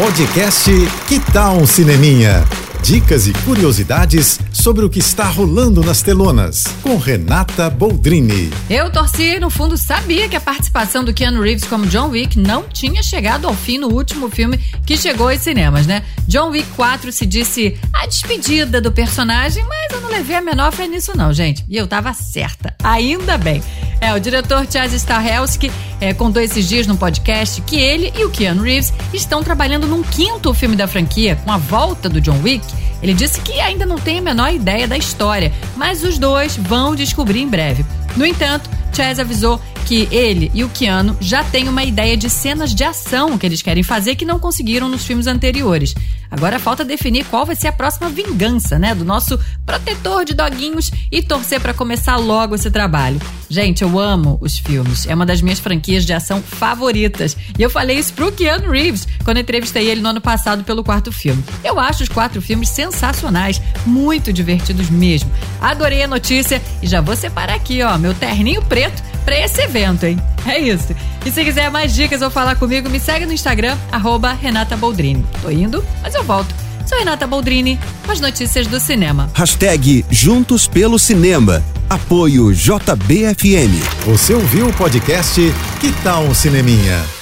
Podcast Que Tal um Cineminha? Dicas e curiosidades sobre o que está rolando nas telonas, com Renata Boldrini. Eu torci, no fundo, sabia que a participação do Keanu Reeves como John Wick não tinha chegado ao fim no último filme que chegou aos cinemas, né? John Wick 4 se disse a despedida do personagem, mas eu não levei a menor fé nisso não, gente. E eu tava certa, ainda bem. É, o diretor Chaz Stahelski é, contou esses dias no podcast que ele e o Keanu Reeves estão trabalhando num quinto filme da franquia, com a volta do John Wick. Ele disse que ainda não tem a menor ideia da história, mas os dois vão descobrir em breve. No entanto, Chaz avisou que ele e o Keanu já têm uma ideia de cenas de ação que eles querem fazer que não conseguiram nos filmes anteriores. Agora falta definir qual vai ser a próxima vingança, né, do nosso protetor de doguinhos e torcer para começar logo esse trabalho. Gente, eu amo os filmes. É uma das minhas franquias de ação favoritas. E eu falei isso pro Keanu Reeves quando entrevistei ele no ano passado pelo quarto filme. Eu acho os quatro filmes sensacionais, muito divertidos mesmo. Adorei a notícia e já vou separar aqui, ó, meu terninho preto para esse evento, hein? É isso. E se quiser mais dicas ou falar comigo, me segue no Instagram, arroba Renata Boldrini. Tô indo, mas eu volto. Sou Renata Boldrini, com as notícias do cinema. Hashtag Juntos pelo Cinema. Apoio JBFM. Você ouviu o podcast Que Tal um Cineminha?